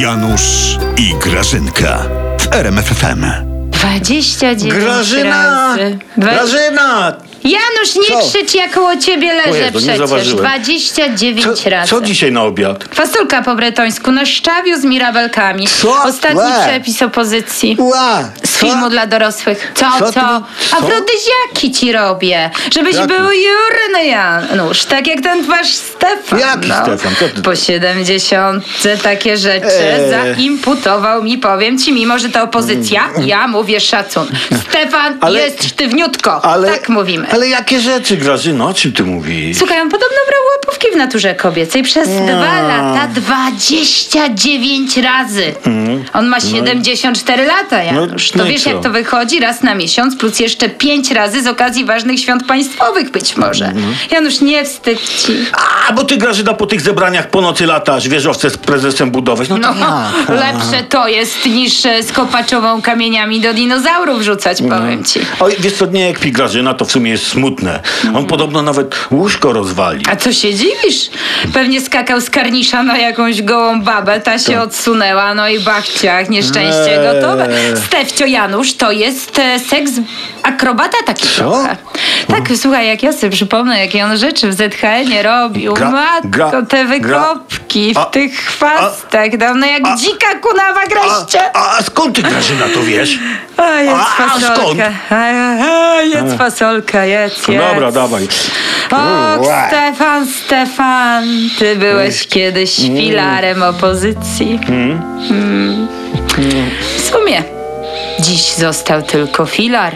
Janusz i Grażynka w RMFFM. 29 Grażyna! razy. Dwa... Grażyna! Janusz, nie Co? krzycz, ja koło ciebie leżę Jezu, nie przecież. zauważyłem. 29 Co, razy. co dzisiaj na obiad? Fasolka po bretońsku na szczawiu z mirabelkami. Co? Ostatni Łe. przepis opozycji. Ła! Filmu dla dorosłych. Co, co? Co co? Afrodyziaki ci robię. Żebyś Jakie? był jurny Janusz. Tak jak ten wasz Stefan. Jaki Stefan? Co ty- Po 70 takie rzeczy Eee. zaimputował mi, powiem ci, mimo że to opozycja, ja mówię szacun. Stefan Mm. Ale- jest sztywniutko. Ale, tak mówimy. Ale jakie rzeczy, Grażyno? O czym ty mówisz? Słuchaj, on podobno łapówki w naturze kobiecej przez dwa lata 29 razy. On ma 74 lata, Janusz. no to wiesz, co? jak to wychodzi? Raz na miesiąc plus jeszcze 5 razy z okazji ważnych świąt państwowych być może. Janusz, nie wstydź ci. A, bo ty, Grażyna, po tych zebraniach po nocy latasz wieżowce z prezesem budować. No to No, jak? lepsze to jest niż e, z kopaczową kamieniami do dinozaurów rzucać, powiem ci. Oj, wiesz co, nie kpi Grażyna, to w sumie jest smutne. On podobno nawet łóżko rozwali. A co się dziwisz? Pewnie skakał z karnisza na jakąś gołą babę, ta się odsunęła, no i bachciach, nieszczęście Eee. gotowe. Stefcio Janusz to jest e, seks akrobata taki Co? trochę. Tak, słuchaj, jak ja sobie przypomnę, jakie on rzeczy w ZHN-ie robił. Gra- Matko, gra- te gra- wykopki w a- tych chwastach, dawno jak a- dzika kunawa A, greszcze. a skąd ty, Grażyna, to wiesz? A, jedz a- a skąd? A, a, jedz fasolka, jedz, No jedz. dobra, dawaj. O. Stefan, Stefan, ty byłeś kiedyś Mm. filarem opozycji. Mm. W sumie, dziś został tylko filar.